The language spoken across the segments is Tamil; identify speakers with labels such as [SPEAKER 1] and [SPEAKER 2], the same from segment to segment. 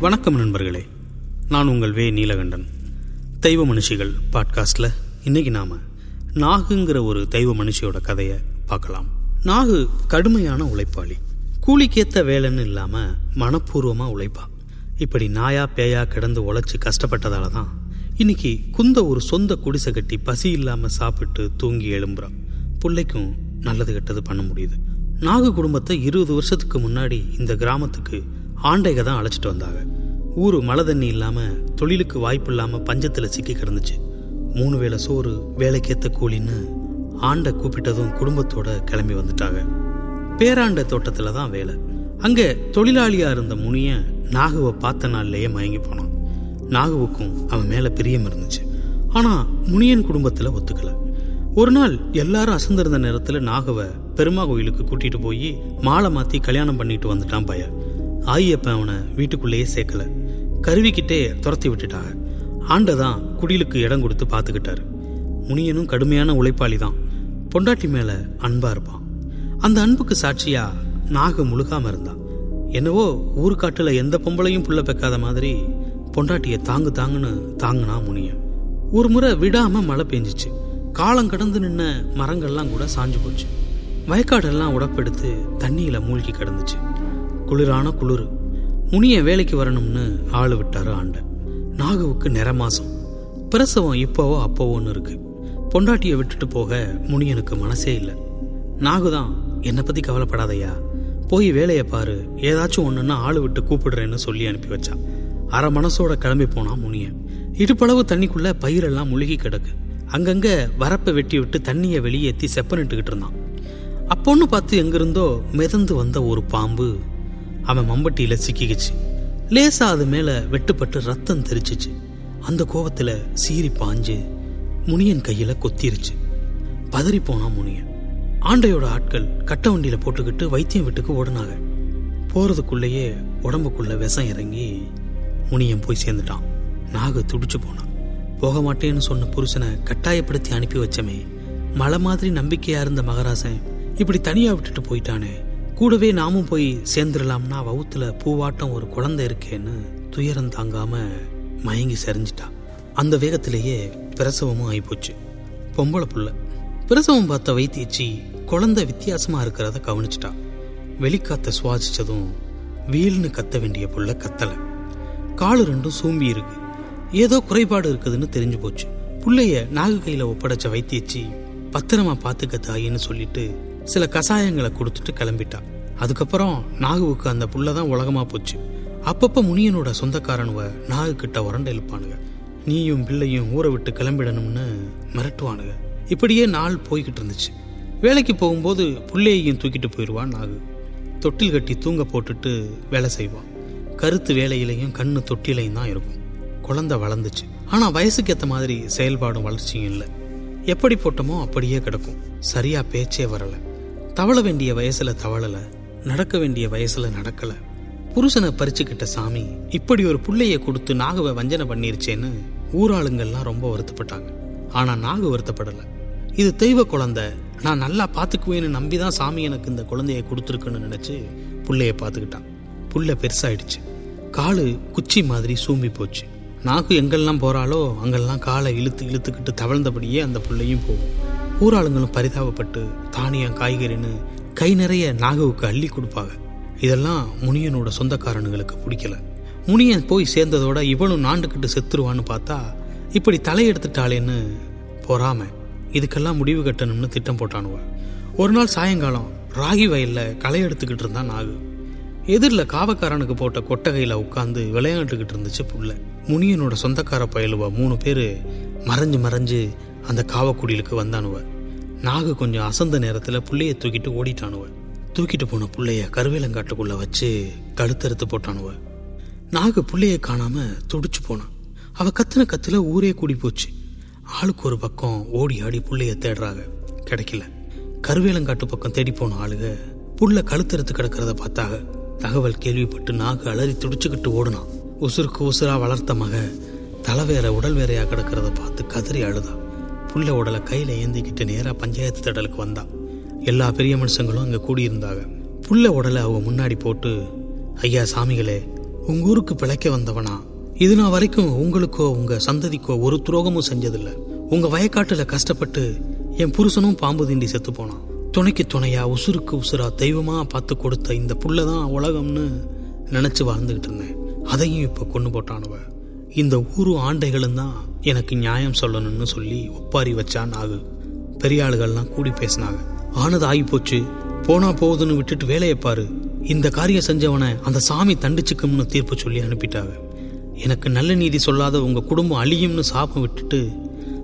[SPEAKER 1] வணக்கம் நண்பர்களே. நான் உங்கள் வே நீலகண்டன். தெய்வ மனுஷிகள் பாட்காஸ்டில் இன்னைக்கு நாம நாகுங்கிற ஒரு தெய்வ மனுஷியோட கதையை பார்க்கலாம். நாகு கடுமையான உழைப்பாளி. கூலிக்கேத்த வேலைன்னு இல்லாமல் மனப்பூர்வமாக உழைப்பா. இப்படி நாயா பேயா கிடந்து உழைச்சி கஷ்டப்பட்டதால தான் இன்னைக்கு குந்த ஒரு சொந்த குடிசை கட்டி பசி இல்லாமல் சாப்பிட்டு தூங்கி எழும்புறான் பிள்ளைக்கும் நல்லது கெட்டது பண்ண முடியுது. நாகு குடும்பத்தை இருபது வருஷத்துக்கு முன்னாடி இந்த கிராமத்துக்கு ஆண்டைக தான் அழைச்சிட்டு வந்தாங்க. ஊர் மழை தண்ணி இல்லாமல் தொழிலுக்கு வாய்ப்பு இல்லாமல் பஞ்சத்தில் சிக்கி கிடந்துச்சு. மூணு வேளை சோறு வேலைக்கேற்ற கூலின்னு ஆண்டை கூப்பிட்டதும் குடும்பத்தோட கிளம்பி வந்துட்டாங்க. பேராண்ட தோட்டத்தில் தான் வேலை. அங்கே தொழிலாளியாக இருந்த முனிய நாகுவை பார்த்த நாள்லேயே மயங்கி போனான். நாகுவுக்கும் அவன் மேலே பிரியம் இருந்துச்சு. ஆனால் முனியன் குடும்பத்தில் ஒத்துக்கலை. ஒரு நாள் எல்லாரும் அசந்திருந்த நேரத்தில் நாகவை பெருமா கோயிலுக்கு கூட்டிட்டு போய் மாலை மாற்றி கல்யாணம் பண்ணிட்டு வந்துட்டான் பையன். ஆயியப்பன் அவனை வீட்டுக்குள்ளேயே சேர்க்கல. கருவிக்கிட்டே துரத்தி விட்டுட்டாங்க. ஆண்டதான் குடிலுக்கு இடம் கொடுத்து பார்த்துக்கிட்டாரு. முனியனும் கடுமையான உழைப்பாளி தான் பொண்டாட்டி மேல அன்பா இருப்பான். அந்த அன்புக்கு சாட்சியா நாக முழுகாம இருந்தான் என்னவோ ஊருக்காட்டில் எந்த பொம்பளையும் புள்ள பெக்காத மாதிரி பொண்டாட்டியை தாங்கு தாங்குன்னு தாங்குனா முனியன். ஒரு முறை விடாம மழை பெஞ்சிச்சு. காலம் கடந்து நின்ன மரங்கள்லாம் கூட சாஞ்சு போச்சு. வயக்காடெல்லாம் உடப்பெடுத்து தண்ணியில மூழ்கி கிடந்துச்சு. குளிரான குளிர். முனிய வேலைக்கு வரணும்னு ஆள் விட்டாரு ஆண்ட நாகுவுக்கு நிறமாசம். பிரசவம் இப்போவோ அப்போவோன்னு இருக்கு. பொண்டாட்டியை விட்டுட்டு போக முனியனுக்கு மனசே இல்லை. நாகுதான் என்னை பத்தி கவலைப்படாதையா? போய் வேலையை பாரு ஏதாச்சும் ஒன்றுன்னா ஆளு விட்டு கூப்பிடுறேன்னு சொல்லி அனுப்பி வச்சான் அரை மனசோட கிளம்பி போனான் முனியன். இடுப்பளவு தண்ணிக்குள்ள பயிரெல்லாம் முழுகி கிடக்கு. அங்கங்க வரப்பை வெட்டி விட்டு தண்ணியை வெளியேற்றி செப்பனிட்டுக்கிட்டு இருந்தான். அப்போன்னு பார்த்து எங்கிருந்தோ மிதந்து வந்த ஒரு பாம்பு அவன் மம்பட்டியில சிக்கிக்கிச்சு. லேசா அது மேல வெட்டுப்பட்டு ரத்தம் தெரிச்சிச்சு அந்த கோபத்துல சீறி பாஞ்சு முனியன் கையில கொத்திருச்சு. பதறி போனான் முனியன். ஆண்டையோட ஆட்கள் கட்ட வண்டியில போட்டுக்கிட்டு வைத்தியம் வீட்டுக்கு ஓடுனாங்க. போறதுக்குள்ளேயே உடம்புக்குள்ள விஷம் இறங்கி முனியன் போய் சேர்ந்துட்டான். நாகு துடிச்சு போனான் போக மாட்டேன்னு சொன்ன புருஷனை கட்டாயப்படுத்தி அனுப்பி வச்சமே. மலை மாதிரி நம்பிக்கையா இருந்த மகராசன் இப்படி தனியா விட்டுட்டு போயிட்டானே. கூடவே நாமும் போய் சேர்ந்துடலாம்னா வவுத்துல பூவாட்டம் ஒரு குழந்தை இருக்கேன்னு துயரம் தாங்காம மயங்கி சரிஞ்சிட்டா. அந்த வேகத்திலேயே பிரசவமும் ஆயிப்போச்சு. பொம்பளை புள்ள. பிரசவம் பார்த்த வைத்தியச்சி குழந்தை வித்தியாசமா இருக்கிறத கவனிச்சிட்டா. வெளிக்காத்த சுவாசிச்சதும் வீல்னு கத்த வேண்டிய புள்ள கத்தல. காலு ரெண்டும் சூம்பி இருக்கு. ஏதோ குறைபாடு இருக்குதுன்னு தெரிஞ்சு போச்சு. புள்ளைய நாகு கையில ஒப்படைச்ச வைத்தியச்சி பத்திரமா பாத்துக்க தாயின்னு சொல்லிட்டு சில கசாயங்களை கொடுத்துட்டு கிளம்பிட்டா. அதுக்கப்புறம் நாகுவுக்கு அந்த புள்ள தான் உலகமா போச்சு. அப்பப்போ முனியனோட சொந்தக்காரனுவ நாகு கிட்ட உரண்ட எழுப்பானுங்க. நீயும் பிள்ளையும் ஊரை விட்டு கிளம்பிடணும்னு மிரட்டுவானுங்க. இப்படியே நாள் போய்கிட்டு இருந்துச்சு. வேலைக்கு போகும்போது புள்ளையையும் தூக்கிட்டு போயிடுவான் நாகு. தொட்டில் கட்டி தூங்க போட்டுட்டு வேலை செய்வான். கருத்து வேலையிலையும் கண்ணு தொட்டிலையும் தான் இருக்கும். குழந்தை வளர்ந்துச்சு. ஆனால் வயசுக்கு ஏற்ற மாதிரி செயல்பாடும் வளர்ச்சியும் இல்லை. எப்படி போட்டோமோ அப்படியே கிடக்கும். சரியா பேச்சே வரலை. தவள வேண்டிய வயசுல தவளல நடக்க வேண்டிய வயசுல நடக்கல. புருஷனை பறிச்சுக்கிட்ட சாமி இப்படி ஒரு புள்ளைய கொடுத்து நாகவை வஞ்சனை பண்ணிருச்சேன்னு ஊராளுங்கள்லாம் ரொம்ப வருத்தப்பட்டாங்க. ஆனா நாகு வருத்தப்படல. இது தெய்வ குழந்தை நான் நல்லா பாத்துக்குவேன்னு நம்பிதான் சாமி எனக்கு இந்த குழந்தைய கொடுத்துருக்குன்னு நினைச்சு புள்ளைய பாத்துக்கிட்டான் புள்ள பெருசாயிடுச்சு. காலு குச்சி மாதிரி சூம்பி போச்சு. நாகு எங்கெல்லாம் போறாளோ அங்கெல்லாம் காலை இழுத்து இழுத்துக்கிட்டு தவழ்ந்தபடியே அந்த புள்ளையும் போகும். ஊராளுங்களும் பரிதாபப்பட்டு தானியம் காய்கறின்னு கை நிறைய நாகுவுக்கு அள்ளி கொடுப்பாங்க. இதெல்லாம் முனியனோட சொந்தக்காரனுங்களுக்கு பிடிக்கல. முனியன் போய் சேர்ந்ததோட இவனும் நாண்டுக்கிட்டு செத்துருவான்னு பார்த்தா இப்படி தலையெடுத்துட்டாளேன்னு பொறாம. இதுக்கெல்லாம் முடிவு கட்டணும்னு திட்டம் போட்டானுவ. ஒரு நாள் சாயங்காலம் ராகி வயல்ல களை எடுத்துக்கிட்டு இருந்தான் நாகு. எதிரில் காவக்காரனுக்கு போட்ட கொட்டகையில் உட்காந்து விளையாண்டுக்கிட்டு இருந்துச்சு புள்ள. முனியனோட சொந்தக்கார பயலுவா மூணு பேர் மறைஞ்சு மறைஞ்சு அந்த காவக்குடிலுக்கு வந்தானுவ. நாகு கொஞ்சம் அசந்த நேரத்தில் புள்ளைய தூக்கிட்டு ஓடிட்டானுவ. தூக்கிட்டு போன புள்ளைய கருவேலங்காட்டுக்குள்ள வச்சு கழுத்தறுத்து போட்டானுவ. நாகு புள்ளைய காணாம துடிச்சு போனான் அவ கத்துன கத்துல ஊரே கூடி போச்சு. ஆளுக்கு ஒரு பக்கம் ஓடி ஆடி புள்ளைய தேடுறாங்க கிடைக்கல. கருவேலங்காட்டு பக்கம் தேடி போன ஆளுக புள்ள கழுத்தறுத்து கிடக்கிறத பார்த்தாக. தகவல் கேள்விப்பட்டு நாகு அலறி துடிச்சுக்கிட்டு ஓடுனான் உசுருக்கு உசுரா வளர்த்த மக தலை வேற உடல் வேறையா கிடக்கிறத பார்த்து கதறி அழுதான் புள்ள உடலை கையில ஏந்திக்கிட்டு நேரா பஞ்சாயத்து திடலுக்கு வந்தா. எல்லா பெரிய மனுஷங்களும் அங்க கூடியிருந்தாங்க. புள்ள உடலை அவங்க முன்னாடி போட்டு ஐயா சாமிகளே உங்க ஊருக்கு பிழைக்க வந்தவனா? இது நான் வரைக்கும் உங்களுக்கோ உங்க சந்ததிக்கோ ஒரு துரோகமும் செஞ்சதில்ல. உங்க வயக்காட்டுல கஷ்டப்பட்டு என் புருஷனும் பாம்பு தீண்டி செத்து போனான். துணைக்கு துணையா உசுருக்கு உசுரா தெய்வமா பார்த்து கொடுத்த இந்த புள்ளதான் உலகம்னு நினைச்சு வாழ்ந்துகிட்டு இருந்தேன். அதையும் இப்ப கொண்டு போட்டானுவ இந்த ஊரு ஆண்டைகளும் தான் எனக்கு நியாயம் சொல்லணும்னு சொல்லி ஒப்பாரி வச்சான் நாகு. பெரிய ஆளுகள்லாம் கூடி பேசினாங்க. ஆனது ஆகி போச்சு போனா போகுதுன்னு விட்டுட்டு வேலையை பாரு. இந்த காரியம் செஞ்சவனை அந்த சாமி தண்டிச்சுக்கும்னு தீர்ப்பு சொல்லி அனுப்பிட்டாங்க. எனக்கு நல்ல நீதி சொல்லாத உங்க குடும்பம் அழியும்னு சாபம் விட்டுட்டு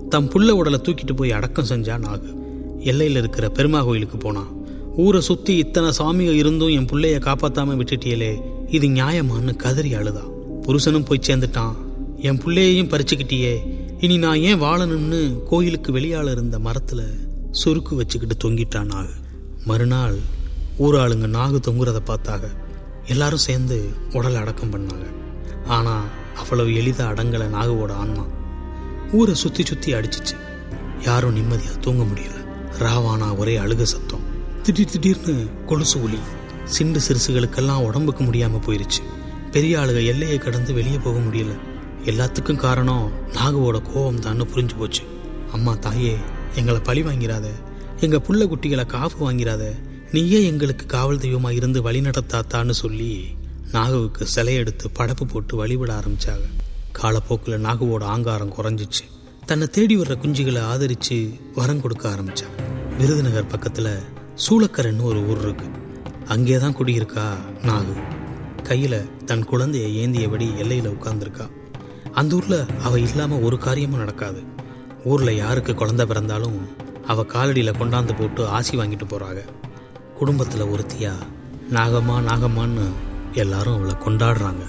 [SPEAKER 1] தம் புள்ள உடலை தூக்கிட்டு போய் அடக்கம் செஞ்சா நாகு. எல்லையில் இருக்கிற பெருமா கோயிலுக்கு போனான் ஊரை சுத்தி இத்தனை சாமிகள் இருந்தும் என் பிள்ளைய காப்பாத்தாம விட்டுட்டியலே இது நியாயமான்னு கதறி அழுதா. புருஷனும் போய் சேர்ந்துட்டான். என் புள்ளையையும் பறிச்சுக்கிட்டியே. இனி நான் ஏன் வாழணும்னு கோயிலுக்கு வெளியால இருந்த மரத்தில் சுருக்கு வச்சுக்கிட்டு தொங்கிட்டான் நாகு மறுநாள் ஊராளுங்க நாகு தொங்குறத பார்த்தாக. எல்லாரும் சேர்ந்து உடலை அடக்கம் பண்ணாங்க. ஆனால் அவ்வளவு எளிதா அடங்கலை நாகுவோட ஆன்மா. ஊரை சுற்றி சுற்றி அடிச்சிச்சு. யாரும் நிம்மதியாக தூங்க முடியல. ராவானா ஒரே அழுக சத்தம். திடீர் திடீர்னு கொலுசு ஒலி. சிண்டு சிறுசுகளுக்கெல்லாம் உடம்புக்கு முடியாமல் போயிருச்சு. பெரிய ஆளுக எல்லையை கடந்து வெளியே போக முடியல. எல்லாத்துக்கும் காரணம் நாகுவோட கோபம் தான்னு புரிஞ்சு போச்சு. அம்மா தாயே எங்களை பழி வாங்கிறாத. எங்க புள்ள குட்டிகளை காப்பு வாங்கிறாத. நீயே எங்களுக்கு காவல் தெய்வமா இருந்து வழி நடத்தாத்தான்னு சொல்லி நாகுவுக்கு சிலையெடுத்து படப்பு போட்டு வழிபட ஆரம்பிச்சாங்க. காலப்போக்கில் நாகுவோட ஆங்காரம் குறைஞ்சிச்சு. தன்னை தேடி வர்ற குஞ்சுகளை ஆதரிச்சு வரம் கொடுக்க ஆரம்பிச்சாங்க. விருதுநகர் பக்கத்துல சூளக்கரன்னு ஒரு ஊர் இருக்கு. அங்கே தான் குடியிருக்கா நாகு. கையில தன் குழந்தையை ஏந்தியபடி எல்லையில உட்கார்ந்துருக்கா. அந்த ஊர்ல அவ இல்லாம ஒரு காரியமும் நடக்காது. ஊர்ல யாருக்கு குழந்தை பிறந்தாலும் அவ காலடியில கொண்டாந்து போட்டு ஆசி வாங்கிட்டு போறாங்க. குடும்பத்துல ஒருத்தியா நாகம்மா நாகம்மான்னு எல்லாரும் அவளை கொண்டாடுறாங்க.